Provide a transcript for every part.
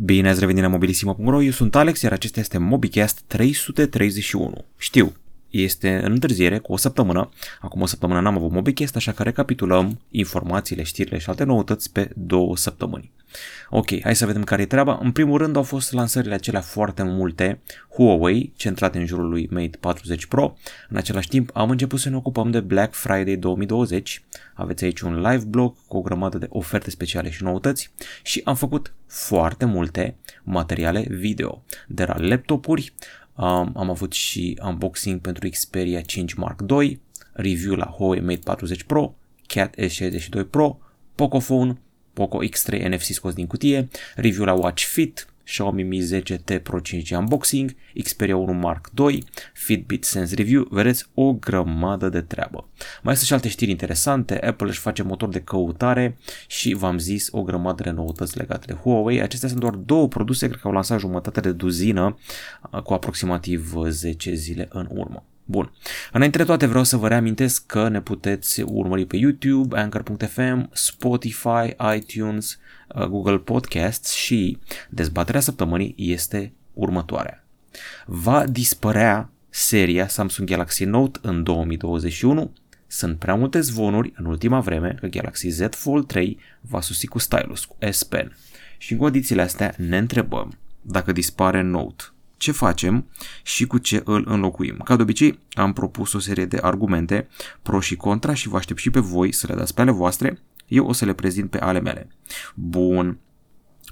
Bine ați revenit la mobilisimo.ro, eu sunt Alex, iar acesta este MobiCast 331. Știu, este în întârziere cu o săptămână. Acum o săptămână n-am avut MobiCast, așa că recapitulăm informațiile, știrile și alte noutăți pe două săptămâni. Ok, hai să vedem care e treaba. În primul rând au fost lansările acelea foarte multe Huawei, centrate în jurul lui Mate 40 Pro. În același timp am început să ne ocupăm de Black Friday 2020. Aveți aici un live blog cu o grămadă de oferte speciale și noutăți și am făcut foarte multe materiale video, de la laptopuri, Um, am avut și unboxing pentru Xperia 5 Mark II, review la Huawei Mate 40 Pro, Cat S62 Pro, Pocophone, Poco X3 NFC scos din cutie, review la Watch Fit, Xiaomi Mi 10T Pro 5G Unboxing, Xperia 1 Mark II, Fitbit Sense Review, vedeți o grămadă de treabă. Mai sunt și alte știri interesante, Apple își face motor de căutare și v-am zis o grămadă de noutăți legate de Huawei. Acestea sunt doar două produse, cred că au lansat jumătate de duzină cu aproximativ 10 zile în urmă. Bun. Înainte de toate vreau să vă reamintesc că ne puteți urmări pe YouTube, Anchor.fm, Spotify, iTunes, uh, Google Podcasts și dezbaterea săptămânii este următoarea. Va dispărea seria Samsung Galaxy Note în 2021? Sunt prea multe zvonuri în ultima vreme că Galaxy Z Fold 3 va susi cu stylus, cu S Pen. Și în condițiile astea ne întrebăm dacă dispare Note ce facem și cu ce îl înlocuim. Ca de obicei, am propus o serie de argumente pro și contra și vă aștept și pe voi să le dați pe ale voastre. Eu o să le prezint pe ale mele. Bun.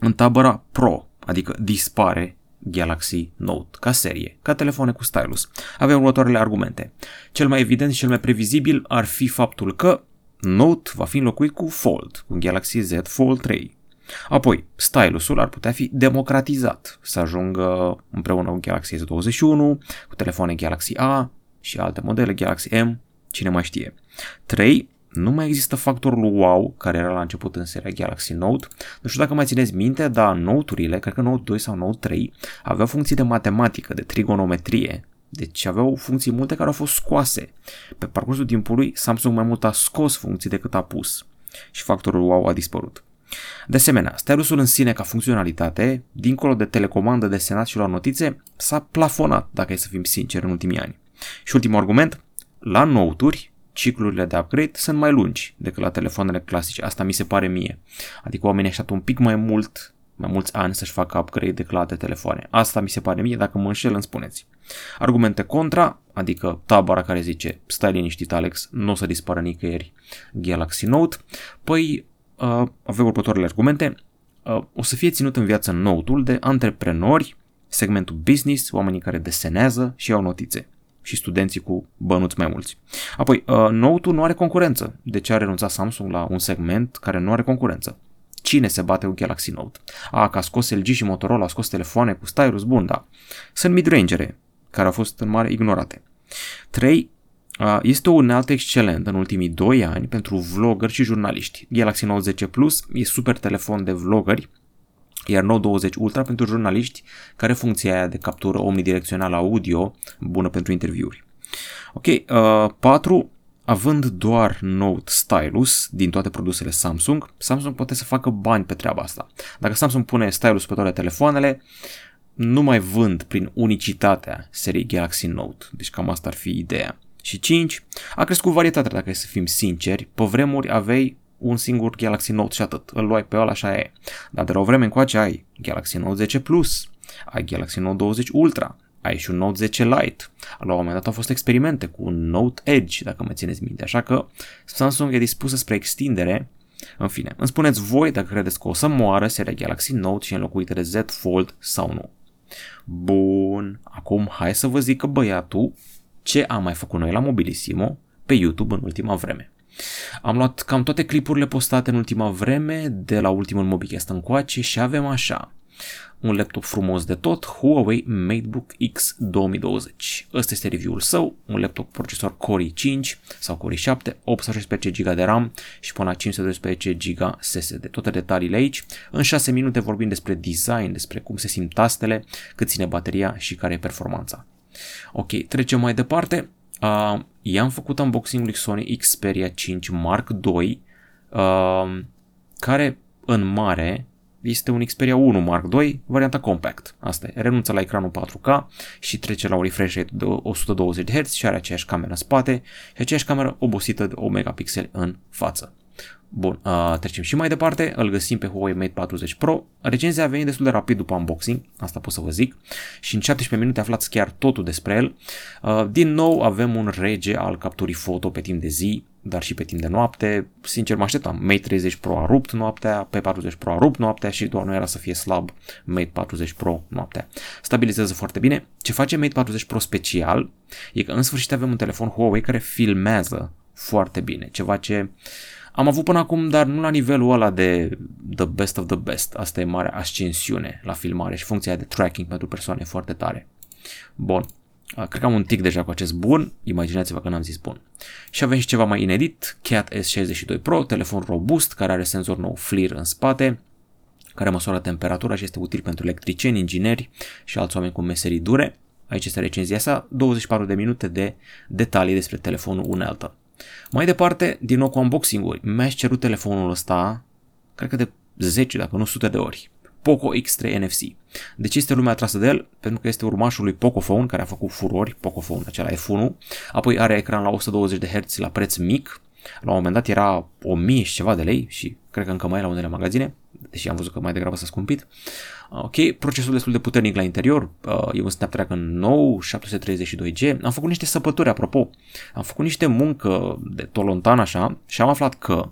În tabăra pro, adică dispare Galaxy Note ca serie, ca telefoane cu stylus. Avem următoarele argumente. Cel mai evident și cel mai previzibil ar fi faptul că Note va fi înlocuit cu Fold, cu Galaxy Z Fold 3. Apoi, stylusul ar putea fi democratizat, să ajungă împreună cu Galaxy S21, cu telefoane Galaxy A și alte modele Galaxy M, cine mai știe. 3. Nu mai există factorul wow care era la început în seria Galaxy Note. Nu știu dacă mai țineți minte, dar Note-urile, cred că Note 2 sau Note 3, aveau funcții de matematică, de trigonometrie, deci aveau funcții multe care au fost scoase. Pe parcursul timpului, Samsung mai mult a scos funcții decât a pus și factorul wow a dispărut. De asemenea, stylusul în sine ca funcționalitate, dincolo de telecomandă, de senat și la notițe, s-a plafonat, dacă e să fim sinceri, în ultimii ani. Și ultimul argument, la nouturi, ciclurile de upgrade sunt mai lungi decât la telefoanele clasice. Asta mi se pare mie. Adică oamenii așteaptă un pic mai mult, mai mulți ani să-și facă upgrade decât la alte telefoane. Asta mi se pare mie, dacă mă înșel îmi spuneți. Argumente contra, adică tabara care zice stai liniștit Alex, nu o să dispară nicăieri Galaxy Note, păi uh, avem următoarele argumente. Uh, o să fie ținut în viață notul de antreprenori, segmentul business, oamenii care desenează și au notițe și studenții cu bănuți mai mulți. Apoi, uh, Note-ul nu are concurență. De ce a renunțat Samsung la un segment care nu are concurență? Cine se bate cu Galaxy Note? A, că a scos LG și Motorola, a scos telefoane cu stylus, bun, da. Sunt mid-rangere, care au fost în mare ignorate. 3. Este o unealtă excelentă în ultimii 2 ani pentru vloggeri și jurnaliști. Galaxy Note 10 Plus e super telefon de vloggeri, iar Note 20 Ultra pentru jurnaliști care funcția aia de captură omnidirecțională audio bună pentru interviuri. Ok, uh, 4. Având doar Note Stylus din toate produsele Samsung, Samsung poate să facă bani pe treaba asta. Dacă Samsung pune stylus pe toate telefoanele, nu mai vând prin unicitatea seriei Galaxy Note. Deci cam asta ar fi ideea. Și 5. A crescut varietatea, dacă e să fim sinceri. Pe vremuri aveai un singur Galaxy Note și atât. Îl luai pe ăla așa e. Dar de la o vreme încoace ai Galaxy Note 10 Plus, ai Galaxy Note 20 Ultra, ai și un Note 10 Lite. La un moment dat au fost experimente cu un Note Edge, dacă mă țineți minte. Așa că Samsung e dispusă spre extindere. În fine, îmi spuneți voi dacă credeți că o să moară seria Galaxy Note și înlocuită de Z Fold sau nu. Bun, acum hai să vă zic că băiatul ce am mai făcut noi la Mobilisimo pe YouTube în ultima vreme. Am luat cam toate clipurile postate în ultima vreme, de la ultimul MobiCast încoace și avem așa. Un laptop frumos de tot, Huawei MateBook X 2020. Ăsta este review-ul său, un laptop procesor Core i5 sau Core i7, 18 GB de RAM și până la 512 GB SSD. Toate detaliile aici. În 6 minute vorbim despre design, despre cum se simt tastele, cât ține bateria și care e performanța. Ok, trecem mai departe. Uh, i-am făcut unboxing-ul Sony Xperia 5 Mark II, uh, care în mare este un Xperia 1 Mark II, varianta compact. Asta e, renunță la ecranul 4K și trece la un refresh rate de 120 Hz și are aceeași cameră în spate și aceeași cameră obosită de 1 megapixel în față. Bun, uh, trecem și mai departe, îl găsim pe Huawei Mate 40 Pro. Recenzia a venit destul de rapid după unboxing, asta pot să vă zic, și în 17 minute aflați chiar totul despre el. Uh, din nou avem un rege al capturii foto pe timp de zi, dar și pe timp de noapte. Sincer mă așteptam, Mate 30 Pro a rupt noaptea, P40 Pro a rupt noaptea și doar nu era să fie slab Mate 40 Pro noaptea. Stabilizează foarte bine. Ce face Mate 40 Pro special e că în sfârșit avem un telefon Huawei care filmează foarte bine, ceva ce am avut până acum, dar nu la nivelul ăla de the best of the best. Asta e mare ascensiune la filmare și funcția de tracking pentru persoane foarte tare. Bun. Cred că am un tic deja cu acest bun, imaginați-vă că n-am zis bun. Și avem și ceva mai inedit, Cat S62 Pro, telefon robust care are senzor nou FLIR în spate, care măsoară temperatura și este util pentru electricieni, ingineri și alți oameni cu meserii dure. Aici este recenzia sa, 24 de minute de detalii despre telefonul unealtă. Mai departe, din nou cu unboxing-uri, mi-aș cerut telefonul ăsta, cred că de 10, dacă nu 100 de ori. Poco X3 NFC. De ce este lumea atrasă de el? Pentru că este urmașul lui Pocophone, care a făcut furori, Pocophone, acela F1, apoi are ecran la 120 de Hz la preț mic, la un moment dat era 1000 și ceva de lei și cred că încă mai e la unele magazine, deși am văzut că mai degrabă s-a scumpit. Ok, procesul destul de puternic la interior, uh, e un Snapdragon nou, 732G. Am făcut niște săpături, apropo. Am făcut niște muncă de tolontan așa și am aflat că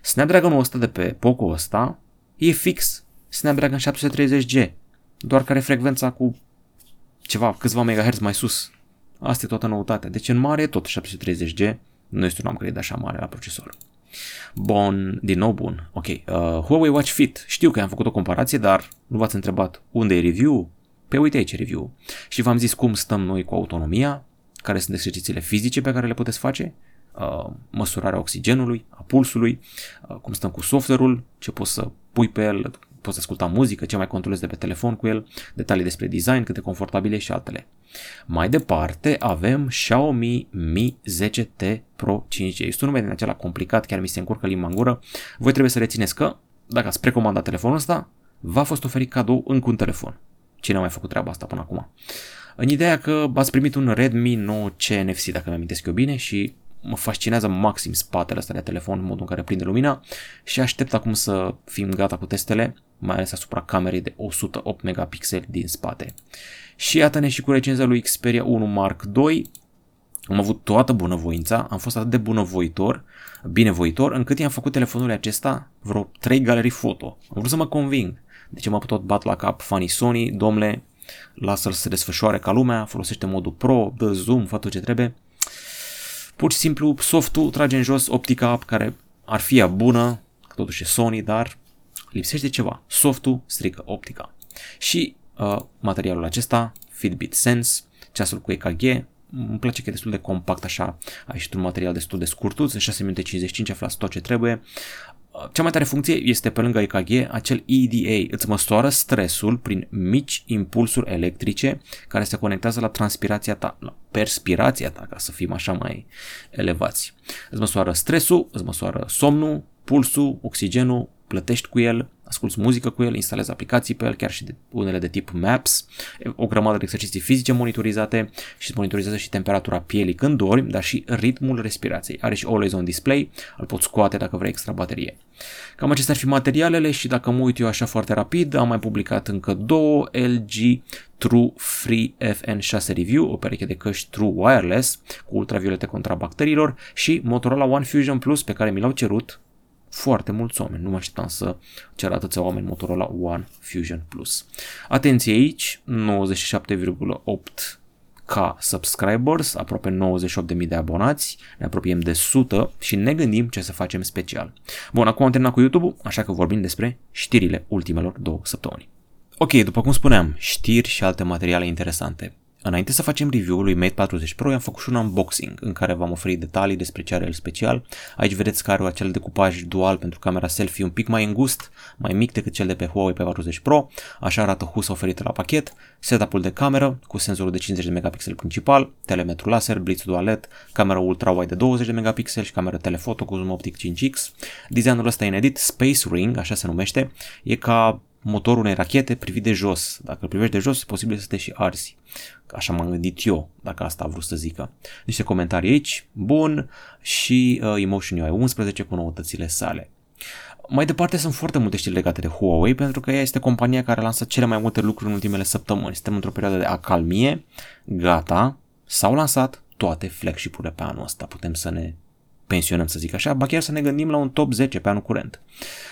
Snapdragonul ăsta de pe Poco ăsta e fix Snapdragon 730G, doar care frecvența cu ceva, câțiva MHz mai sus. Asta e toată noutatea. Deci în mare e tot 730G, nu este un upgrade așa mare la procesor. Bun, din nou bun. Ok, uh, Huawei Watch Fit. Știu că am făcut o comparație, dar nu v-ați întrebat unde e review? Pe uite aici review. Și v-am zis cum stăm noi cu autonomia, care sunt exercițiile fizice pe care le puteți face, uh, măsurarea oxigenului, a pulsului, uh, cum stăm cu software-ul, ce poți să pui pe el, poți asculta muzică, ce mai controlezi de pe telefon cu el, detalii despre design, cât de confortabile și altele. Mai departe avem Xiaomi Mi 10T Pro 5G. Este un nume din acela complicat, chiar mi se încurcă limba în gură. Voi trebuie să rețineți că, dacă ați precomandat telefonul ăsta, v-a fost oferit cadou încă un telefon. Cine a mai făcut treaba asta până acum? În ideea că ați primit un Redmi 9C NFC, dacă mi amintesc eu bine, și mă fascinează maxim spatele ăsta de telefon, modul în care prinde lumina și aștept acum să fim gata cu testele, mai ales asupra camerei de 108 megapixeli din spate. Și iată-ne și cu recenzia lui Xperia 1 Mark II, am avut toată bunăvoința, am fost atât de bunăvoitor, binevoitor, încât i-am făcut telefonul acesta vreo 3 galerii foto. Am vrut să mă conving. Deci mă tot bat la cap fanii Sony, domnule, lasă-l să se desfășoare ca lumea, folosește modul pro, dă zoom, fă tot ce trebuie. Pur și simplu softul trage în jos optica care ar fi ea bună, că totuși e Sony, dar lipsește ceva. Softul strică optica. Și uh, materialul acesta, Fitbit Sense, ceasul cu EKG, îmi place că e destul de compact așa, a ieșit un material destul de scurtuț, în 6 minute 55 aflați tot ce trebuie. Cea mai tare funcție este pe lângă EKG acel EDA, îți măsoară stresul prin mici impulsuri electrice care se conectează la transpirația ta, la perspirația ta, ca să fim așa mai elevați. Îți măsoară stresul, îți măsoară somnul, pulsul, oxigenul, plătești cu el, asculti muzică cu el, instalezi aplicații pe el, chiar și de, unele de tip Maps, o grămadă de exerciții fizice monitorizate și îți monitorizează și temperatura pielii când dormi, dar și ritmul respirației. Are și Always On Display, îl poți scoate dacă vrei extra baterie. Cam acestea ar fi materialele și dacă mă uit eu așa foarte rapid, am mai publicat încă două LG True Free FN6 Review, o pereche de căști True Wireless cu ultraviolete contra bacteriilor și Motorola One Fusion Plus pe care mi l-au cerut foarte mulți oameni. Nu mă așteptam să cer atâția oameni Motorola One Fusion Plus. Atenție aici, 97,8 ca subscribers, aproape 98.000 de abonați, ne apropiem de 100 și ne gândim ce să facem special. Bun, acum am terminat cu YouTube, așa că vorbim despre știrile ultimelor două săptămâni. Ok, după cum spuneam, știri și alte materiale interesante. Înainte să facem review-ul lui Mate 40 Pro, am făcut și un unboxing în care v-am oferit detalii despre ce are el special. Aici vedeți că are acel decupaj dual pentru camera selfie un pic mai îngust, mai mic decât cel de pe Huawei P40 Pro. Așa arată husa oferită la pachet, setup-ul de cameră cu senzorul de 50 de megapixel principal, telemetru laser, blitz dual LED, camera ultra-wide de 20 de megapixel și camera telefoto cu zoom optic 5x. Designul ăsta inedit, Space Ring, așa se numește, e ca motorul unei rachete privit de jos. Dacă îl privești de jos, e posibil să te și arzi. Așa m-am gândit eu, dacă asta a vrut să zică. Niște comentarii aici, bun, și uh, Emotion UI 11 cu noutățile sale. Mai departe sunt foarte multe știri legate de Huawei pentru că ea este compania care a lansat cele mai multe lucruri în ultimele săptămâni. Suntem într-o perioadă de acalmie, gata, s-au lansat toate flagship-urile pe anul ăsta. Putem să ne pensionăm, să zic așa, ba chiar să ne gândim la un top 10 pe anul curent.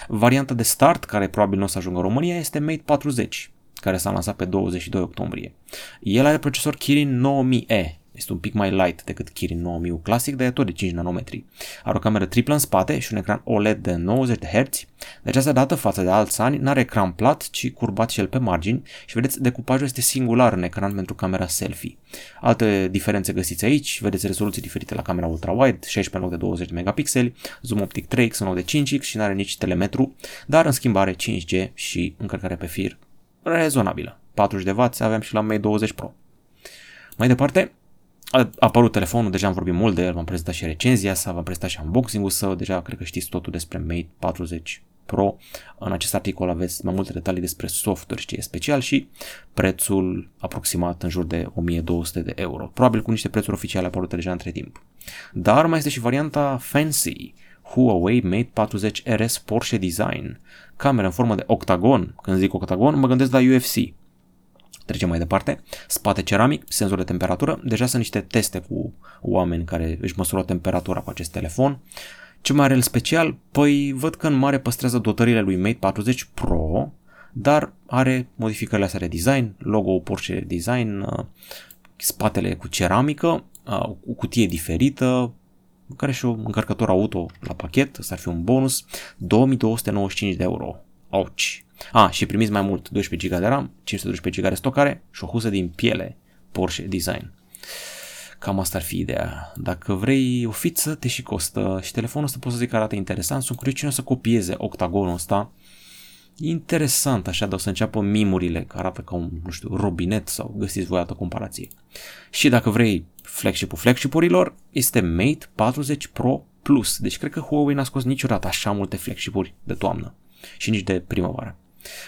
Varianta de start, care probabil nu o să ajungă în România, este Mate 40, care s-a lansat pe 22 octombrie. El are procesor Kirin 9000E, este un pic mai light decât Kirin 9000 clasic, dar e tot de 5 nanometri. Are o cameră triplă în spate și un ecran OLED de 90 de Hz. De această dată, față de alți ani, n-are ecran plat, ci curbat și el pe margini și vedeți, decupajul este singular în ecran pentru camera selfie. Alte diferențe găsiți aici, vedeți rezoluții diferite la camera ultra-wide, 16 în loc de 20 de megapixeli, zoom optic 3x în loc de 5x și n-are nici telemetru, dar în schimbare 5G și încărcare pe fir rezonabilă. 40 de W aveam și la Mate 20 Pro. Mai departe, a apărut telefonul, deja am vorbit mult de el, v-am prezentat și recenzia sa, v-am prezentat și unboxing-ul său, deja cred că știți totul despre Mate 40 Pro. În acest articol aveți mai multe detalii despre software și ce e special și prețul aproximat în jur de 1200 de euro. Probabil cu niște prețuri oficiale apărute deja între timp. Dar mai este și varianta Fancy, Huawei Mate 40 RS Porsche Design, cameră în formă de octagon. Când zic octagon, mă gândesc la UFC, Trecem mai departe. Spate ceramic, senzor de temperatură. Deja sunt niște teste cu oameni care își măsură temperatura cu acest telefon. Ce mai are el special? Păi văd că în mare păstrează dotările lui Mate 40 Pro, dar are modificările astea de design, logo Porsche Design, uh, spatele cu ceramică, uh, cu cutie diferită, care și o încărcător auto la pachet, ăsta ar fi un bonus, 2295 de euro. Auci! A, și primiți mai mult 12 GB de RAM, 512 GB de stocare și o husă din piele Porsche Design. Cam asta ar fi ideea. Dacă vrei o fiță, te și costă și telefonul ăsta pot să zic că arată interesant. Sunt curios cine o să copieze octagonul ăsta. Interesant, așa, de o să înceapă mimurile care arată ca un, nu știu, robinet sau găsiți voi altă comparație. Și dacă vrei flagship-ul flagship-urilor, este Mate 40 Pro Plus. Deci cred că Huawei n-a scos niciodată așa multe flagship-uri de toamnă și nici de primăvară.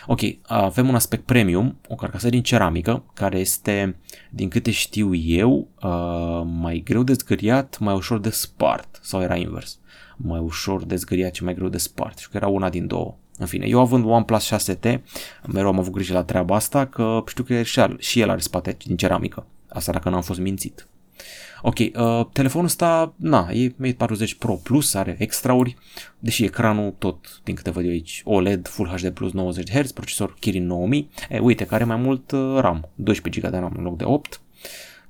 Ok, avem un aspect premium, o carcasă din ceramică, care este, din câte știu eu, mai greu de zgâriat, mai ușor de spart, sau era invers, mai ușor de zgâriat și mai greu de spart, și că era una din două. În fine, eu având OnePlus 6T, mereu am avut grijă la treaba asta, că știu că și el are spate din ceramică. Asta dacă n-am fost mințit. Ok, uh, telefonul ăsta, na, e Mate 40 Pro Plus, are extrauri, deși ecranul tot, din câte văd eu aici, OLED Full HD Plus 90 Hz, procesor Kirin 9000, e, uite că are mai mult uh, RAM, 12 GB de RAM în loc de 8,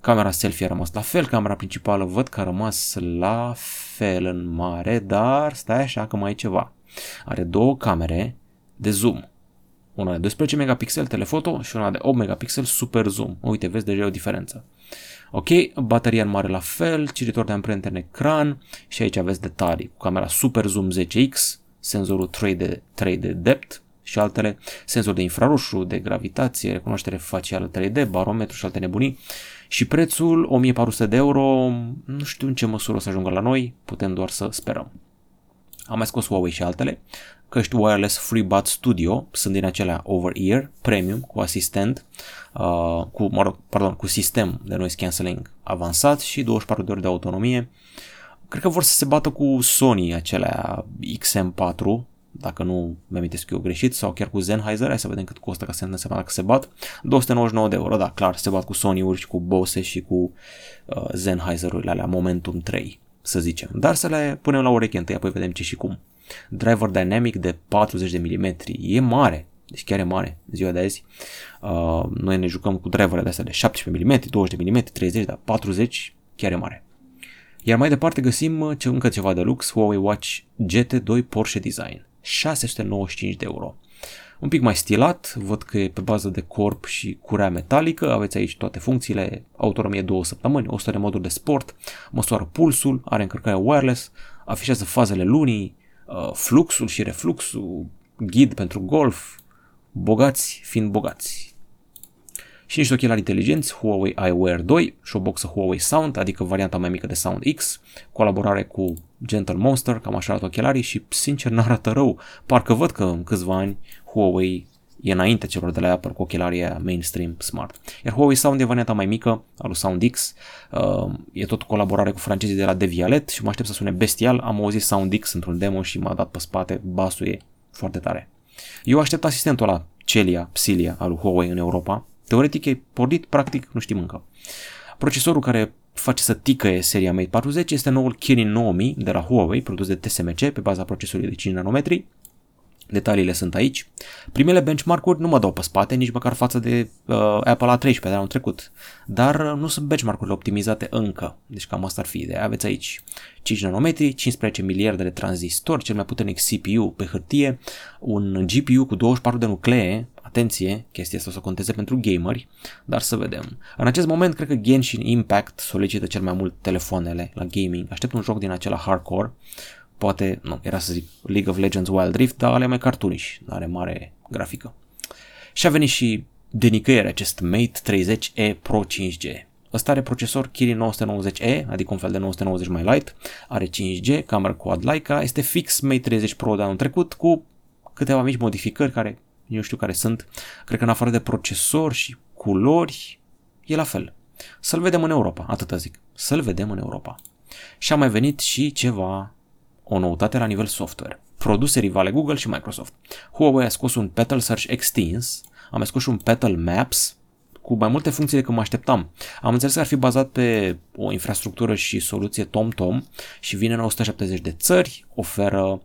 camera selfie a rămas la fel, camera principală văd că a rămas la fel în mare, dar stai așa că mai e ceva. Are două camere de zoom, una de 12 megapixel telefoto și una de 8 megapixel super zoom. Uite, vezi deja o diferență. Ok, bateria în mare la fel, cititor de amprente în ecran și aici aveți detalii cu camera Super Zoom 10X, senzorul 3D, 3D depth și altele, senzor de infraroșu, de gravitație, recunoaștere facială 3D, barometru și alte nebunii. Și prețul 1400 de euro, nu știu în ce măsură o să ajungă la noi, putem doar să sperăm. Am mai scos Huawei și altele, căști wireless FreeBuds Studio, sunt din acelea over-ear, premium, cu asistent, uh, cu, mă rog, pardon, cu sistem de noise cancelling avansat și 24 de ore de autonomie. Cred că vor să se bată cu Sony acelea XM4, dacă nu mi-am eu greșit, sau chiar cu Sennheiser, hai să vedem cât costă ca să ne seama dacă se bat. 299 de euro, da, clar, se bat cu Sony-uri și cu Bose și cu uh, Sennheiser-urile alea Momentum 3, să zicem. Dar să le punem la ureche întâi, apoi vedem ce și cum. Driver Dynamic de 40 de mm, e mare, deci chiar e mare în ziua de azi. Uh, noi ne jucăm cu driverele de astea de 17 mm, 20 de mm, 30, dar 40 chiar e mare. Iar mai departe găsim uh, ce, încă ceva de lux, Huawei Watch GT2 Porsche Design, 695 de euro. Un pic mai stilat, văd că e pe bază de corp și curea metalică, aveți aici toate funcțiile, autonomie 2 săptămâni, 100 de moduri de sport, măsoară pulsul, are încărcare wireless, afișează fazele lunii, uh, fluxul și refluxul, ghid pentru golf, bogați fiind bogați. Și niște ochelari inteligenți, Huawei iWear 2 și o boxă Huawei Sound, adică varianta mai mică de Sound X, colaborare cu Gentle Monster, cam așa arată ochelarii și sincer n-arată rău. Parcă văd că în câțiva ani Huawei e înainte celor de la Apple cu ochelarii mainstream smart. Iar Huawei Sound e varianta mai mică, al lui Sound X, uh, e tot colaborare cu francezii de la Devialet și mă aștept să sune bestial, am auzit Sound X într-un demo și m-a dat pe spate, basul e foarte tare. Eu aștept asistentul la Celia, Psilia al lui Huawei în Europa, teoretic e pornit, practic nu știm încă. Procesorul care face să ticăie seria Mate 40 este noul Kirin 9000 de la Huawei, produs de TSMC pe baza procesorului de 5 nanometri. Detaliile sunt aici. Primele benchmark-uri nu mă dau pe spate, nici măcar față de uh, Apple A13 de anul trecut. Dar uh, nu sunt benchmark-urile optimizate încă. Deci cam asta ar fi ideea. Aveți aici 5 nanometri, 15 miliarde de tranzistori, cel mai puternic CPU pe hârtie, un GPU cu 24 de nuclee, Atenție, chestia asta o să conteze pentru gameri, dar să vedem. În acest moment, cred că Genshin Impact solicită cel mai mult telefoanele la gaming. Aștept un joc din acela hardcore, poate, nu, era să zic League of Legends Wild Rift, dar ale mai cartuniși, nu are mare grafică. Și a venit și de nicăieri acest Mate 30e Pro 5G. Ăsta are procesor Kirin 990e, adică un fel de 990 mai light, are 5G, cameră quad Leica, este fix Mate 30 Pro de anul trecut cu câteva mici modificări care nu știu care sunt, cred că în afară de procesor și culori, e la fel. Să-l vedem în Europa, atâta zic. Să-l vedem în Europa. Și a mai venit și ceva, o noutate la nivel software. Produse rivale Google și Microsoft. Huawei a scos un Petal Search Extins, am scos și un Petal Maps, cu mai multe funcții decât mă așteptam. Am înțeles că ar fi bazat pe o infrastructură și soluție TomTom și vine în 170 de țări, oferă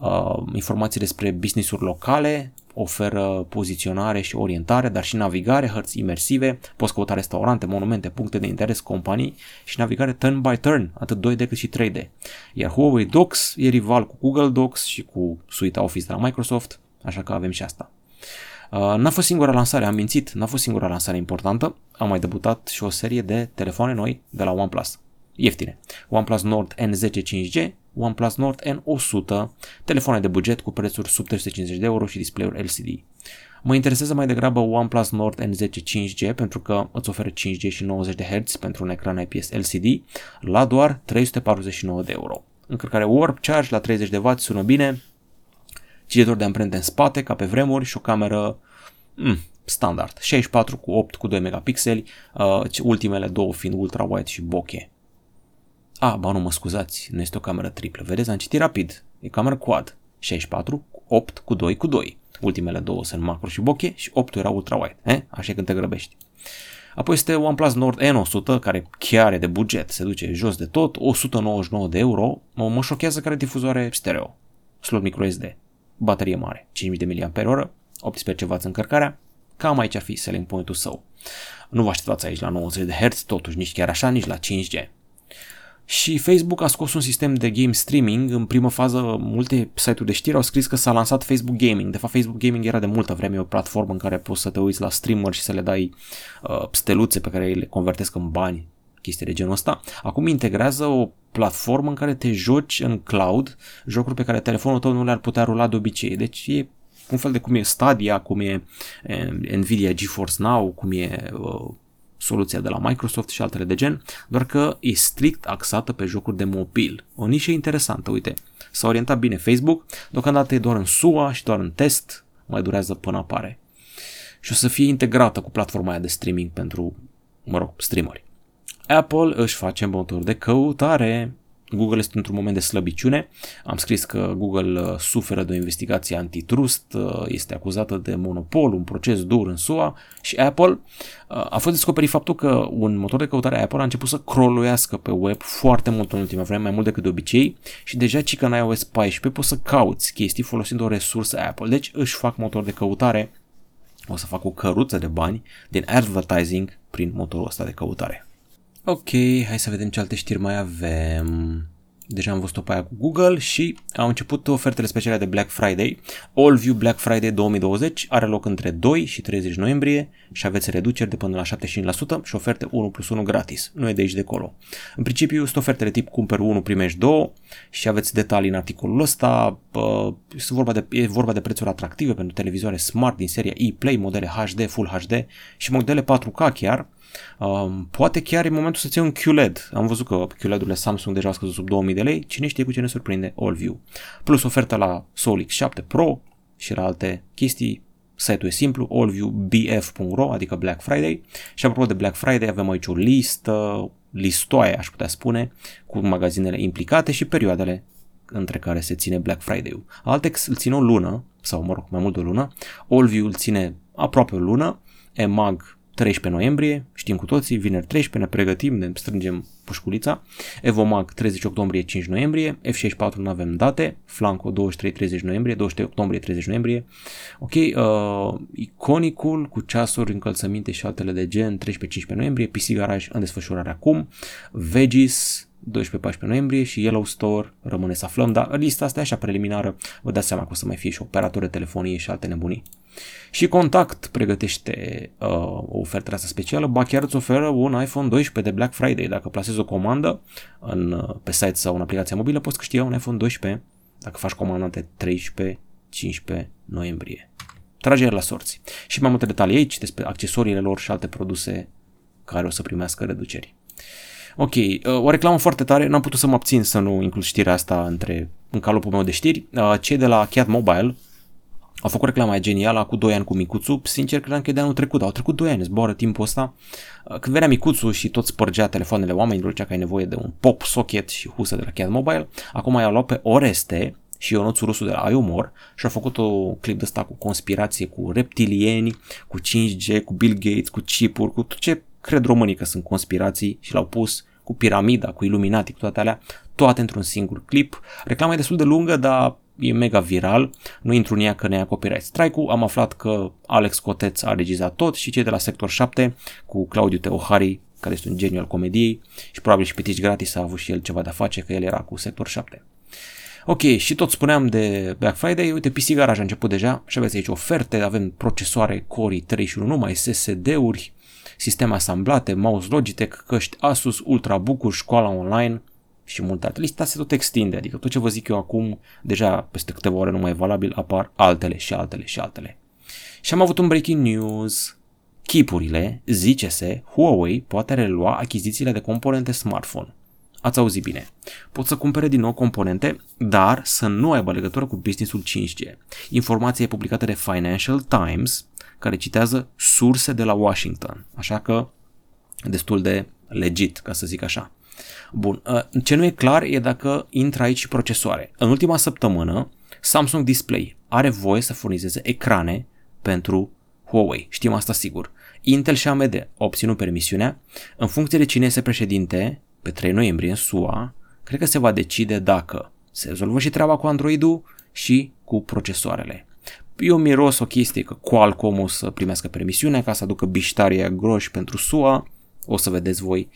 uh, informații despre business-uri locale, oferă poziționare și orientare, dar și navigare, hărți imersive, poți căuta restaurante, monumente, puncte de interes, companii și navigare turn by turn, atât 2D cât și 3D. Iar Huawei Docs e rival cu Google Docs și cu suite Office de la Microsoft, așa că avem și asta. Uh, n-a fost singura lansare, am mințit, n-a fost singura lansare importantă, am mai debutat și o serie de telefoane noi de la OnePlus, ieftine. OnePlus Nord N10 5G, OnePlus Nord N100, telefoane de buget cu prețuri sub 350 de euro și display-uri LCD. Mă interesează mai degrabă OnePlus Nord N10 5G pentru că îți oferă 5G și 90 de Hz pentru un ecran IPS LCD la doar 349 de euro. Încărcare Warp Charge la 30 de W sună bine, cititor de amprente în spate ca pe vremuri și o cameră mm, standard, 64 cu 8 cu 2 megapixeli, uh, ultimele două fiind ultra-wide și bokeh. A, ba nu mă scuzați, nu este o cameră triplă. Vedeți, am citit rapid. E cameră quad. 64, 8 cu 2 cu 2. Ultimele două sunt macro și bokeh și 8 era ultra-wide. Eh? Așa când te grăbești. Apoi este OnePlus Nord N100, care chiar e de buget, se duce jos de tot, 199 de euro. Mă, mă șochează care difuzoare stereo, slot microSD, baterie mare, 5000 mAh, 18 W încărcarea, cam aici ar fi selling point-ul său. Nu vă așteptați aici la 90 de Hz, totuși nici chiar așa, nici la 5G. Și Facebook a scos un sistem de game streaming. În primă fază, multe site-uri de știri au scris că s-a lansat Facebook Gaming. De fapt, Facebook Gaming era de multă vreme o platformă în care poți să te uiți la streamer și să le dai uh, steluțe pe care le convertesc în bani, chestii de genul ăsta. Acum integrează o platformă în care te joci în cloud, jocuri pe care telefonul tău nu le-ar putea rula de obicei. Deci e un fel de cum e Stadia, cum e Nvidia GeForce Now, cum e uh, soluția de la Microsoft și altele de gen, doar că e strict axată pe jocuri de mobil. O nișă interesantă, uite, s-a orientat bine Facebook, deocamdată e doar în SUA și doar în test, mai durează până apare. Și o să fie integrată cu platforma aia de streaming pentru, mă rog, streameri. Apple își face motor de căutare Google este într-un moment de slăbiciune. Am scris că Google uh, suferă de o investigație antitrust, uh, este acuzată de monopol, un proces dur în SUA și Apple uh, a fost descoperit faptul că un motor de căutare Apple a început să croluiască pe web foarte mult în ultima vreme, mai mult decât de obicei și deja ci că în iOS 14 poți să cauți chestii folosind o resursă Apple. Deci își fac motor de căutare, o să fac o căruță de bani din advertising prin motorul ăsta de căutare. Ok, hai să vedem ce alte știri mai avem. Deja am văzut-o pe aia cu Google și au început ofertele speciale de Black Friday. All View Black Friday 2020 are loc între 2 și 30 noiembrie și aveți reduceri de până la 75% și oferte 1 plus 1 gratis. Nu e de aici de acolo. În principiu sunt ofertele tip cumperi 1, primești 2 și aveți detalii în articolul ăsta. Sunt vorba de, e vorba de prețuri atractive pentru televizoare smart din seria e-Play, modele HD, Full HD și modele 4K chiar Um, poate chiar e momentul să-ți iei un QLED. Am văzut că QLED-urile Samsung deja au scăzut sub 2000 de lei. Cine știe cu ce ne surprinde AllView. Plus oferta la Soul X7 Pro și la alte chestii site-ul e simplu, allviewbf.ro, adică Black Friday. Și apropo de Black Friday, avem aici o listă, listoaie, aș putea spune, cu magazinele implicate și perioadele între care se ține Black Friday-ul. Altex îl ține o lună, sau mă rog, mai mult de o lună, Allview îl ține aproape o lună, EMAG 13 noiembrie, știm cu toții, vineri 13, ne pregătim, ne strângem pușculița, Evomag 30 octombrie, 5 noiembrie, F64 nu avem date, Flanco 23-30 noiembrie, 23 octombrie, 30 noiembrie, ok, uh, Iconicul cu ceasuri, încălțăminte și altele de gen 13-15 noiembrie, PC Garage în desfășurare acum, Vegis 12-14 noiembrie și Yellow Store rămâne să aflăm, dar lista asta e așa preliminară, vă dați seama că o să mai fie și operatori de telefonie și alte nebunii. Și Contact pregătește uh, o ofertă asta specială, ba chiar îți oferă un iPhone 12 de Black Friday. Dacă plasezi o comandă în, uh, pe site sau în aplicația mobilă, poți câștiga un iPhone 12 dacă faci comanda între 13-15 noiembrie. Tragere la sorți. Și mai multe detalii aici despre accesoriile lor și alte produse care o să primească reduceri. Ok, uh, o reclamă foarte tare, n-am putut să mă abțin să nu includ știrea asta între, în calupul meu de știri. Uh, cei de la Cat Mobile au făcut reclama genială cu 2 ani cu Micuțu, sincer credeam că e de anul trecut, au trecut 2 ani, zboară timpul ăsta. Uh, când venea Micuțu și tot spărgea telefoanele oamenilor, cea că ai nevoie de un pop socket și husă de la Cat Mobile, acum i-au luat pe Oreste și Ionuț Rusu de la iUmor și au făcut o clip de ăsta cu conspirație, cu reptilieni, cu 5G, cu Bill Gates, cu chipuri, cu tot ce cred românii că sunt conspirații și l-au pus cu piramida, cu Illuminati, cu toate alea, toate într-un singur clip. Reclama e destul de lungă, dar e mega viral, nu intru în ea că ne ia copyright strike-ul, am aflat că Alex Coteț a regizat tot și cei de la Sector 7 cu Claudiu Teohari, care este un geniu al comediei și probabil și pitici gratis a avut și el ceva de-a face, că el era cu Sector 7. Ok, și tot spuneam de Black Friday, uite, PC Garage a început deja și aveți aici oferte, avem procesoare Core i3 și nu numai, SSD-uri, sisteme asamblate, mouse Logitech, căști Asus, Ultrabook-uri, școala online și multe alte. Lista se tot extinde, adică tot ce vă zic eu acum, deja peste câteva ore nu mai e valabil, apar altele și altele și altele. Și am avut un breaking news. Chipurile, zice-se, Huawei poate relua achizițiile de componente smartphone. Ați auzit bine. Pot să cumpere din nou componente, dar să nu aibă legătură cu businessul 5G. Informația e publicată de Financial Times care citează surse de la Washington, așa că destul de legit, ca să zic așa. Bun, ă, ce nu e clar e dacă intră aici și procesoare. În ultima săptămână, Samsung Display are voie să furnizeze ecrane pentru Huawei, știm asta sigur. Intel și AMD au obținut permisiunea. În funcție de cine este președinte, pe 3 noiembrie în SUA, cred că se va decide dacă se rezolvă și treaba cu Android-ul și cu procesoarele eu miros o chestie că Qualcomm o să primească permisiunea ca să aducă biștaria groși pentru SUA, o să vedeți voi,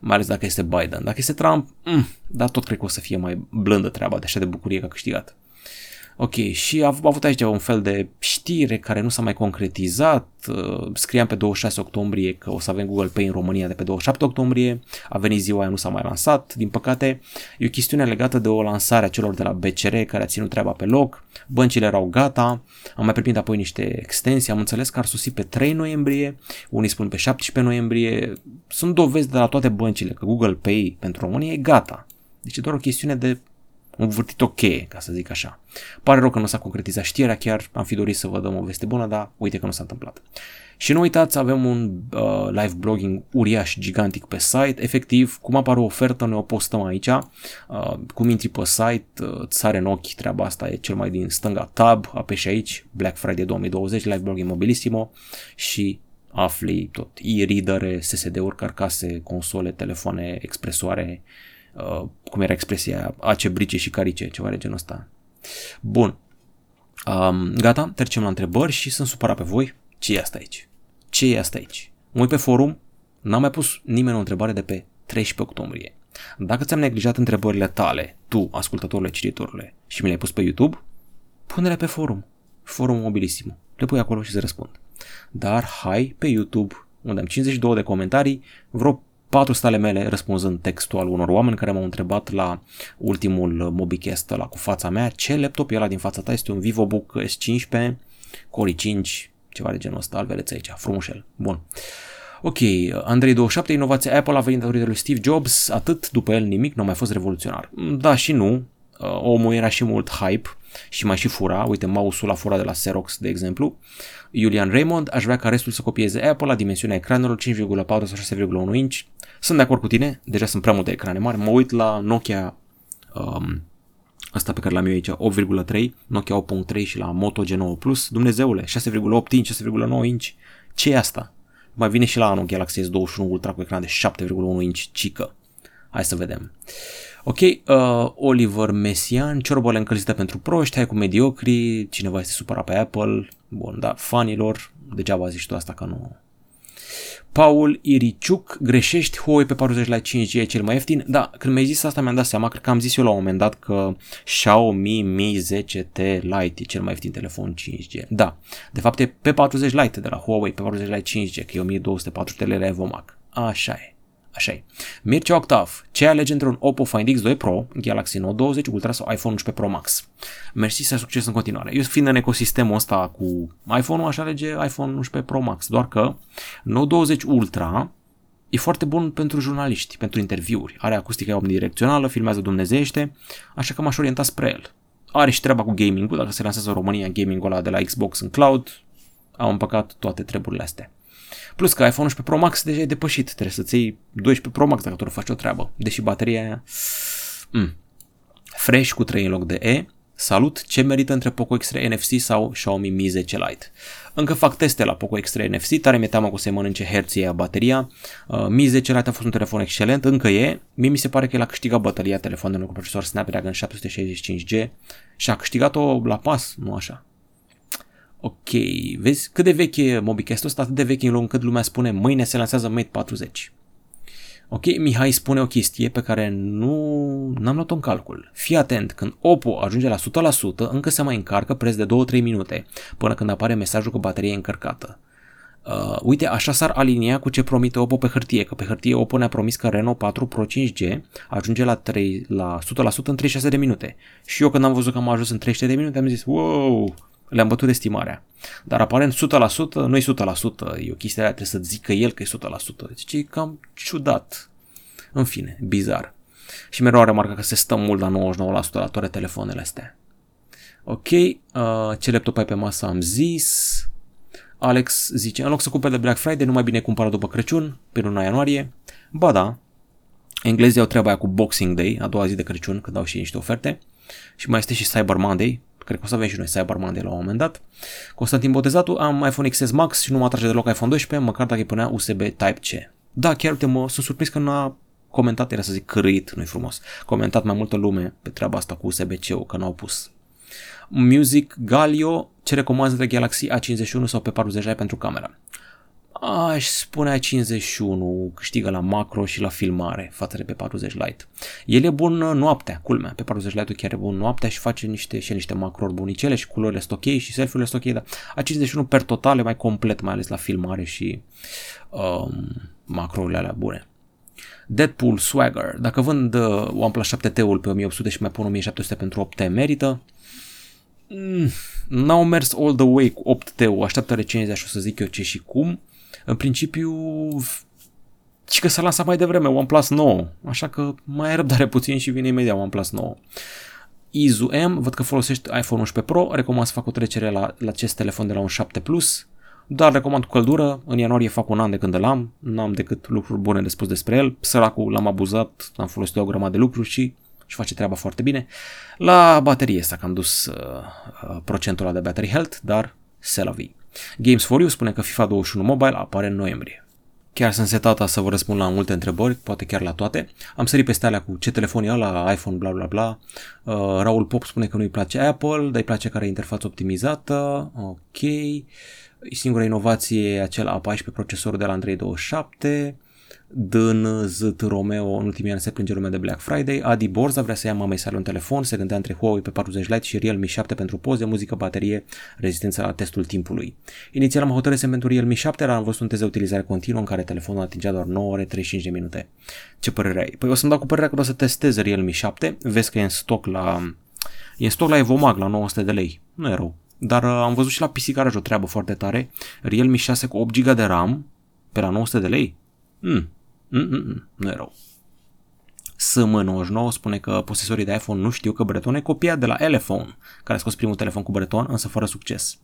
mai ales dacă este Biden. Dacă este Trump, mm, dar tot cred că o să fie mai blândă treaba de așa de bucurie că a câștigat. Ok, și a avut aici un fel de știre care nu s-a mai concretizat. Uh, scriam pe 26 octombrie că o să avem Google Pay în România de pe 27 octombrie. A venit ziua aia, nu s-a mai lansat. Din păcate, e o chestiune legată de o lansare a celor de la BCR care a ținut treaba pe loc. Băncile erau gata. Am mai primit apoi niște extensii. Am înțeles că ar susi pe 3 noiembrie. Unii spun pe 17 noiembrie. Sunt dovezi de la toate băncile că Google Pay pentru România e gata. Deci e doar o chestiune de învârtit o cheie, ca să zic așa. Pare rău că nu s-a concretizat știrea, chiar am fi dorit să vă dăm o veste bună, dar uite că nu s-a întâmplat. Și nu uitați, avem un uh, live blogging uriaș, gigantic pe site, efectiv, cum apare o ofertă, ne o postăm aici, uh, cum intri pe site, uh, îți sare în ochi treaba asta, e cel mai din stânga tab, apeși aici, Black Friday 2020, live blogging mobilissimo și afli tot, e-readere, SSD-uri, carcase, console, telefoane, expresoare, Uh, cum era expresia aia, ace, brice și carice, ceva de genul ăsta. Bun. Um, gata, trecem la întrebări și sunt supărat pe voi. Ce e asta aici? Ce e asta aici? Mă uit pe forum, n-am mai pus nimeni o întrebare de pe 13 octombrie. Dacă ți-am neglijat întrebările tale, tu, ascultătorule, cititorule, și mi le-ai pus pe YouTube, pune-le pe forum. Forum mobilisimo. Le pui acolo și să răspund. Dar hai pe YouTube, unde am 52 de comentarii, vreo patru stale mele răspunzând textual unor oameni care m-au întrebat la ultimul MobiCast la cu fața mea ce laptop e ăla din fața ta, este un VivoBook S15, Core i5, ceva de genul ăsta, îl aici, frumușel, bun. Ok, Andrei 27, inovația Apple a venit datorită lui Steve Jobs, atât, după el nimic, nu a mai fost revoluționar. Da și nu, uh, omul era și mult hype, și mai și fura, uite mouse-ul la fura de la Xerox, de exemplu. Iulian Raymond, aș vrea ca restul să copieze Apple la dimensiunea ecranelor 5,4 sau 6,1 inch. Sunt de acord cu tine, deja sunt prea multe ecrane mari. Mă uit la Nokia um, asta pe care l-am eu aici, 8,3, Nokia 8.3 și la Moto G9 Plus, Dumnezeule, 6,8 inch, 6,9 inch, ce e asta? Mai vine și la anul Galaxy S21 Ultra cu ecran de 7,1 inch cică. Hai să vedem. Ok, uh, Oliver Messian, ciorbole încălzite pentru proști, hai cu mediocri, cineva este supărat pe Apple, bun, da, fanilor, degeaba zici tu asta că nu, Paul Iriciuc, greșești, Huawei pe 40 la 5G e cel mai ieftin. Da, când mi-ai zis asta mi-am dat seama, cred că am zis eu la un moment dat că Xiaomi Mi 10T Lite e cel mai ieftin telefon 5G. Da, de fapt e pe 40 Lite de la Huawei, pe 40 Lite 5G, că e 1240 lei la Evomac. Așa e. Așa e. Mircea Octav, ce alege între un Oppo Find X2 Pro, Galaxy Note 20 Ultra sau iPhone 11 Pro Max? Mersi să succes în continuare. Eu fiind în ecosistemul ăsta cu iPhone-ul, aș alege iPhone 11 Pro Max, doar că Note 20 Ultra e foarte bun pentru jurnaliști, pentru interviuri. Are acustică omnidirecțională, filmează dumnezeiește, așa că m-aș orienta spre el. Are și treaba cu gaming-ul, dacă se lansează în România gaming-ul ăla de la Xbox în cloud, am împăcat toate treburile astea. Plus că iPhone 11 Pro Max deja e depășit, trebuie să-ți iei 12 Pro Max dacă tu faci o treabă. Deși bateria aia... Mm. Fresh cu 3 în loc de E. Salut, ce merită între Poco X3 NFC sau Xiaomi Mi 10 Lite? Încă fac teste la Poco X3 NFC, tare mi-e teamă că o să mănânce herții a bateria. Uh, Mi 10 Lite a fost un telefon excelent, încă e. Mie mi se pare că el a câștigat bătălia telefonului cu procesor Snapdragon 765G și a câștigat-o la pas, nu așa. Ok, vezi cât de vechi e MobiCast-ul ăsta, atât de vechi încât lumea spune mâine se lansează Mate 40. Ok, Mihai spune o chestie pe care nu n-am luat-o în calcul. Fii atent, când Oppo ajunge la 100%, încă se mai încarcă preț de 2-3 minute, până când apare mesajul că bateria e încărcată. Uh, uite, așa s-ar alinia cu ce promite Oppo pe hârtie, că pe hârtie Oppo ne-a promis că Reno 4 Pro 5G ajunge la, 3, la 100% în 36 de minute. Și eu când am văzut că am ajuns în 30 de minute am zis, wow, le-am bătut estimarea. Dar aparent 100% nu e 100%, e o chestie aia, trebuie să zică el că e 100%. Deci e cam ciudat. În fine, bizar. Și mereu am remarcat că se stă mult la 99% la toate telefoanele astea. Ok, uh, ce laptop ai pe masă am zis. Alex zice, în loc să cumperi de Black Friday, nu mai bine cumpără după Crăciun, pe luna ianuarie. Ba da, englezii au treaba aia cu Boxing Day, a doua zi de Crăciun, când dau și niște oferte. Și mai este și Cyber Monday, Cred că o să avem și noi Cyber Monday la un moment dat. Constantin Botezatu, am iPhone XS Max și nu mă atrage deloc iPhone 12, măcar dacă îi punea USB Type-C. Da, chiar uite, mă, sunt surprins că nu a comentat, era să zic cârâit, nu-i frumos, comentat mai multă lume pe treaba asta cu USB-C-ul, că n-au pus. Music Galio, ce recomand de Galaxy A51 sau pe 40 pentru camera? Aș spune A51 câștigă la macro și la filmare față de pe 40 Lite. El e bun noaptea, culmea. Pe 40 Lite chiar e bun noaptea și face niște, și niște macrouri bunicele și culorile sunt ok și selfie-urile sunt ok, dar A51 per total e mai complet, mai ales la filmare și um, macrourile alea bune. Deadpool Swagger. Dacă vând uh, OnePlus 7T-ul pe 1800 și mai pun 1700 pentru 8T, merită? Mm, n-au mers all the way cu 8T-ul, așteaptă recenzia și o să zic eu ce și cum în principiu și că s-a lansat mai devreme OnePlus 9, așa că mai ai răbdare puțin și vine imediat OnePlus 9. Izu M, văd că folosești iPhone 11 Pro, recomand să fac o trecere la, la acest telefon de la un 7 Plus, dar recomand cu căldură, în ianuarie fac un an de când îl am, n-am decât lucruri bune de spus despre el, săracul l-am abuzat, am folosit o grămadă de lucruri și și face treaba foarte bine. La baterie este că am dus uh, uh, procentul ăla de battery health, dar se la vii. Games for You spune că FIFA 21 Mobile apare în noiembrie. Chiar sunt setata să vă răspund la multe întrebări, poate chiar la toate. Am sărit peste alea cu ce telefon e ăla, iPhone, bla bla bla. Uh, Raul Pop spune că nu-i place Apple, dar îi place care e interfață optimizată. Ok. Singura inovație e acel A14 procesorul de la Andrei 27. Dân Zit Romeo în ultimii ani se plânge lumea de Black Friday, Adi Borza vrea să ia mamei sale un telefon, se gândea între Huawei pe 40 Lite și Realme 7 pentru poze, muzică, baterie, rezistență la testul timpului. Inițial am hotărât pentru Realme 7, dar am văzut un test de utilizare continuă în care telefonul atingea doar 9 ore 35 de minute. Ce părere ai? Păi o să-mi dau cu părerea că o să testez Realme 7, vezi că e în stoc la E în stoc la Evomag la 900 de lei. Nu e rău. Dar uh, am văzut și la PC Garage o treabă foarte tare. Realme 6 cu 8 GB de RAM pe la 900 de lei. Hmm, Mm-mm, nu e rău. SM99 spune că posesorii de iPhone nu știu că Breton e copiat de la Elephone, care a scos primul telefon cu Breton, însă fără succes.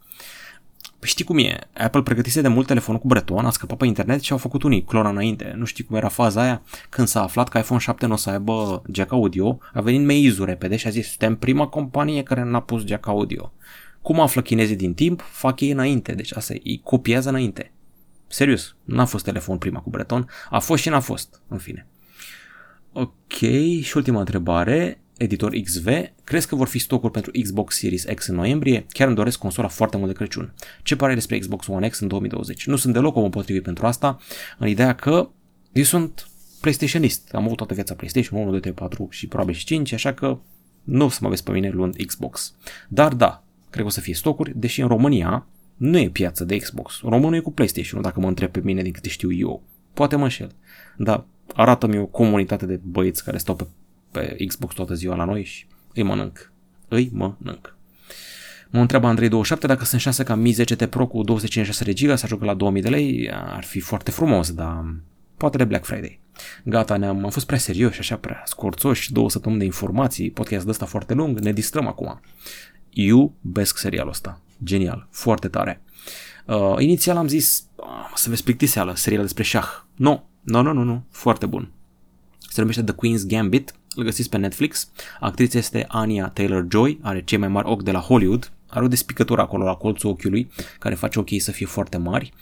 Păi știi cum e, Apple pregătise de mult telefonul cu Breton, a scăpat pe internet și au făcut unii clona înainte. Nu știi cum era faza aia? Când s-a aflat că iPhone 7 nu o să aibă jack audio, a venit Meizu repede și a zis, suntem prima companie care n-a pus jack audio. Cum află chinezii din timp? Fac ei înainte, deci asta e, îi copiază înainte. Serios, n-a fost telefon prima cu Breton, a fost și n-a fost, în fine. Ok, și ultima întrebare, editor XV, crezi că vor fi stocuri pentru Xbox Series X în noiembrie? Chiar îmi doresc consola foarte mult de Crăciun. Ce pare despre Xbox One X în 2020? Nu sunt deloc om potrivit pentru asta, în ideea că eu sunt PlayStationist. Am avut toată viața PlayStation 1, 2, 3, 4 și probabil și 5, așa că nu o să mă vezi pe mine luând Xbox. Dar da, cred că o să fie stocuri, deși în România nu e piață de Xbox. Românul e cu PlayStation, dacă mă întreb pe mine din câte știu eu. Poate mă înșel. Dar arată-mi o comunitate de băieți care stau pe, pe Xbox toată ziua la noi și îi mănânc. Îi mănânc. Mă întreabă Andrei27 dacă sunt șanse ca Mi 10T Pro cu 256 de GB să ajungă la 2000 de lei. Ar fi foarte frumos, dar poate de Black Friday. Gata, ne-am am fost prea serioși, așa prea scorțoși, două săptămâni de informații, podcast de ăsta foarte lung, ne distrăm acum. Iubesc serialul ăsta. Genial, foarte tare. Uh, inițial am zis, uh, să vezi plictiseală, serial despre șah. Nu, nu, nu, nu, nu, foarte bun. Se numește The Queen's Gambit, îl găsiți pe Netflix. Actrița este Anya Taylor-Joy, are cei mai mari ochi de la Hollywood, are o despicătură acolo la colțul ochiului, care face ochii să fie foarte mari.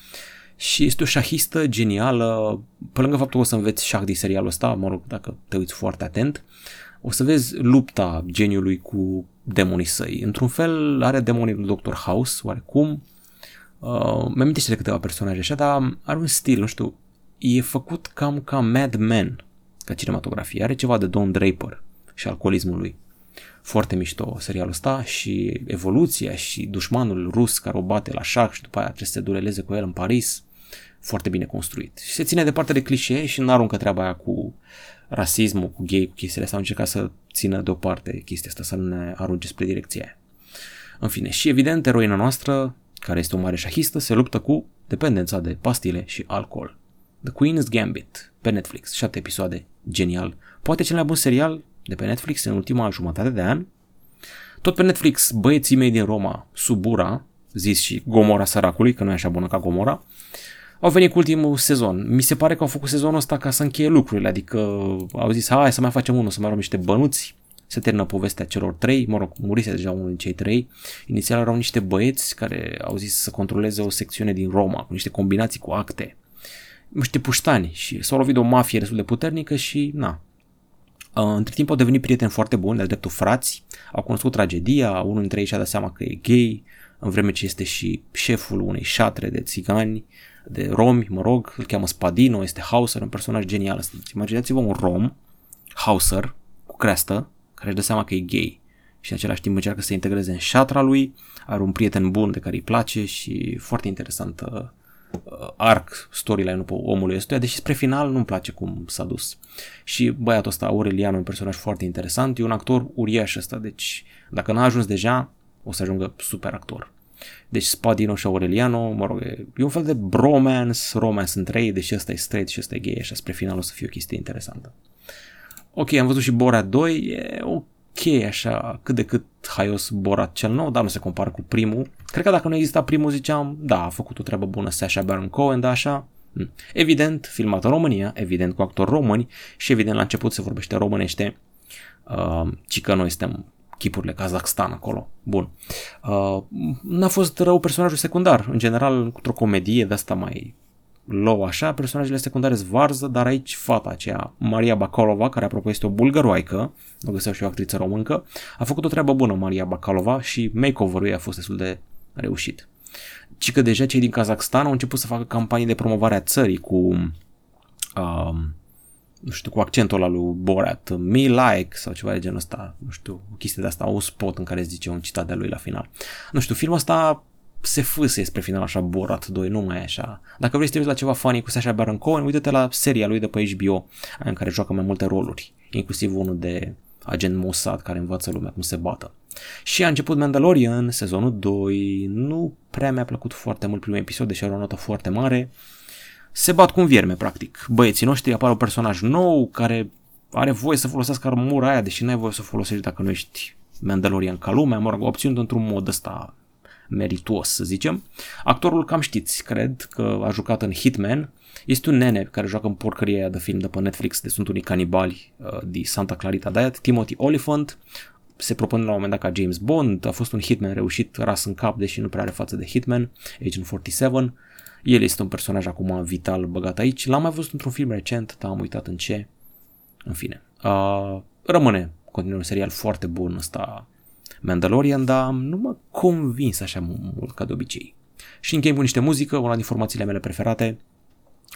Și este o șahistă genială, pe lângă faptul că o să înveți șah din serialul ăsta, mă rog, dacă te uiți foarte atent, o să vezi lupta geniului cu demonii săi. Într-un fel are demonii lui Dr. House, oarecum. Uh, mi de câteva personaje așa, dar are un stil, nu știu, e făcut cam ca Mad Men, ca cinematografie. Are ceva de Don Draper și alcoolismul lui. Foarte mișto serialul ăsta și evoluția și dușmanul rus care o bate la șah și după aia trebuie să se dureleze cu el în Paris. Foarte bine construit. Și se ține departe de clișee și nu aruncă treaba aia cu rasismul, cu gay, cu chestiile astea. Au încercat să țină deoparte chestia asta, să nu ne arunce spre direcția aia. În fine, și evident, eroina noastră, care este o mare șahistă, se luptă cu dependența de pastile și alcool. The Queen's Gambit, pe Netflix, 7 episoade, genial. Poate cel mai bun serial de pe Netflix în ultima jumătate de an. Tot pe Netflix, băieții mei din Roma, Subura, zis și Gomora săracului, că nu e așa bună ca Gomora, au venit cu ultimul sezon. Mi se pare că au făcut sezonul ăsta ca să încheie lucrurile, adică au zis, hai să mai facem unul, să mai luăm niște bănuți, se termină povestea celor trei, mă rog, murise deja unul din cei trei. Inițial erau niște băieți care au zis să controleze o secțiune din Roma, cu niște combinații cu acte niște puștani și s-au lovit de o mafie destul de puternică și na. Între timp au devenit prieteni foarte buni, de dreptul frați, au cunoscut tragedia, unul dintre ei și-a dat seama că e gay, în vreme ce este și șeful unei șatre de țigani, de romi, mă rog, îl cheamă Spadino, este Hauser, un personaj genial. Deci, imaginați-vă un rom, Hauser, cu creastă, care își dă seama că e gay și în același timp încearcă să se integreze în șatra lui, are un prieten bun de care îi place și foarte interesantă Uh, arc storyline-ul omului ăstuia, deși spre final nu-mi place cum s-a dus. Și băiatul ăsta, Aurelian, un personaj foarte interesant, e un actor uriaș ăsta, deci dacă n-a ajuns deja, o să ajungă super actor. Deci Spadino și Aureliano, mă rog, e un fel de bromance, romance între ei, deși ăsta e straight și ăsta e gay, așa spre final o să fie o chestie interesantă. Ok, am văzut și Bora 2, e ok ok, așa, cât de cât haios Borat cel nou, dar nu se compară cu primul. Cred că dacă nu exista primul, ziceam, da, a făcut o treabă bună Sasha Baron Cohen, dar așa, hm. Evident, filmat în România, evident cu actori români și evident la început se vorbește românește, uh, ci că noi suntem chipurile Kazakhstan acolo. Bun. Uh, n-a fost rău personajul secundar. În general, într-o comedie de asta mai low așa, personajele secundare zvarză, dar aici fata aceea, Maria Bakalova, care apropo este o bulgăroaică, o găseau și o actriță româncă, a făcut o treabă bună Maria Bakalova și makeover-ul ei a fost destul de reușit. Ci că deja cei din Kazakhstan au început să facă campanii de promovare a țării cu uh, nu știu, cu accentul ăla lui Borat, me like sau ceva de genul ăsta, nu știu, o chestie de asta, un spot în care zice un citat de lui la final. Nu știu, filmul ăsta se fâse spre final așa Borat 2, nu mai e așa. Dacă vrei să te uiți la ceva funny cu Sacha Baron Cohen, uite-te la seria lui de pe HBO, în care joacă mai multe roluri, inclusiv unul de agent Mossad care învață lumea cum se bată. Și a început Mandalorian, sezonul 2, nu prea mi-a plăcut foarte mult primul episod, deși are o notă foarte mare. Se bat cu un vierme, practic. Băieții noștri apare un personaj nou care are voie să folosească armura aia, deși n-ai voie să o folosești dacă nu ești Mandalorian ca lumea, mă rog, opțiuni într-un mod ăsta merituos, să zicem. Actorul cam știți, cred că a jucat în Hitman, este un nene care joacă în porcăria aia de film de pe Netflix de Sunt unii canibali uh, de Santa Clarita Diet, Timothy Oliphant, se propune la un moment dat ca James Bond, a fost un hitman reușit ras în cap, deși nu prea are față de Hitman, Agent 47. El este un personaj acum vital băgat aici. L-am mai văzut într-un film recent, dar am uitat în ce. În fine. Uh, rămâne continuă un serial foarte bun ăsta Mandalorian, dar nu mă convins așa mult ca de obicei. Și încheiem cu niște muzică, una din formațiile mele preferate,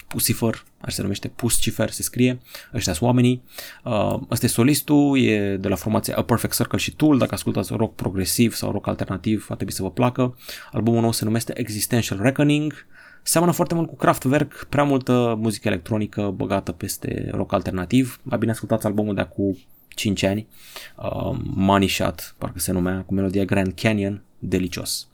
Pusifer, așa se numește, Puscifer se scrie, ăștia sunt oamenii. Uh, ăsta e solistul, e de la formația A Perfect Circle și Tool, dacă ascultați rock progresiv sau rock alternativ, va trebui să vă placă. Albumul nou se numește Existential Reckoning, seamănă foarte mult cu Kraftwerk, prea multă muzică electronică băgată peste rock alternativ. Mai bine ascultați albumul de acum 5 ani, uh, Money Shot, parcă se numea, cu melodia Grand Canyon, delicios.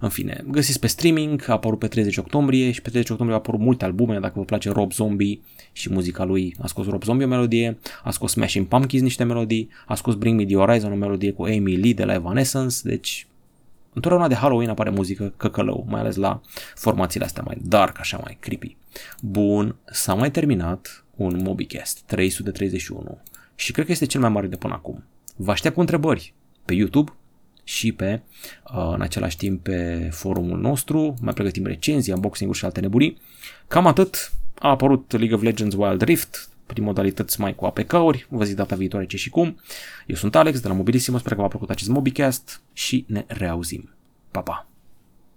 În fine, găsiți pe streaming, a apărut pe 30 octombrie și pe 30 octombrie au apărut multe albume, dacă vă place Rob Zombie și muzica lui, a scos Rob Zombie o melodie, a scos Smashing Pumpkins niște melodii, a scos Bring Me The Horizon o melodie cu Amy Lee de la Evanescence, deci întotdeauna de Halloween apare muzică căcălău, mai ales la formațiile astea mai dark, așa mai creepy. Bun, s-a mai terminat un MobiCast 331 și cred că este cel mai mare de până acum. Vă aștept cu întrebări pe YouTube și pe, uh, în același timp, pe forumul nostru. Mai pregătim recenzii, unboxing-uri și alte nebunii. Cam atât. A apărut League of Legends Wild Rift prin modalități mai cu APK-uri. Vă zic data viitoare ce și cum. Eu sunt Alex de la Mobilissimo, sper că v-a plăcut acest Mobicast și ne reauzim. Pa, pa!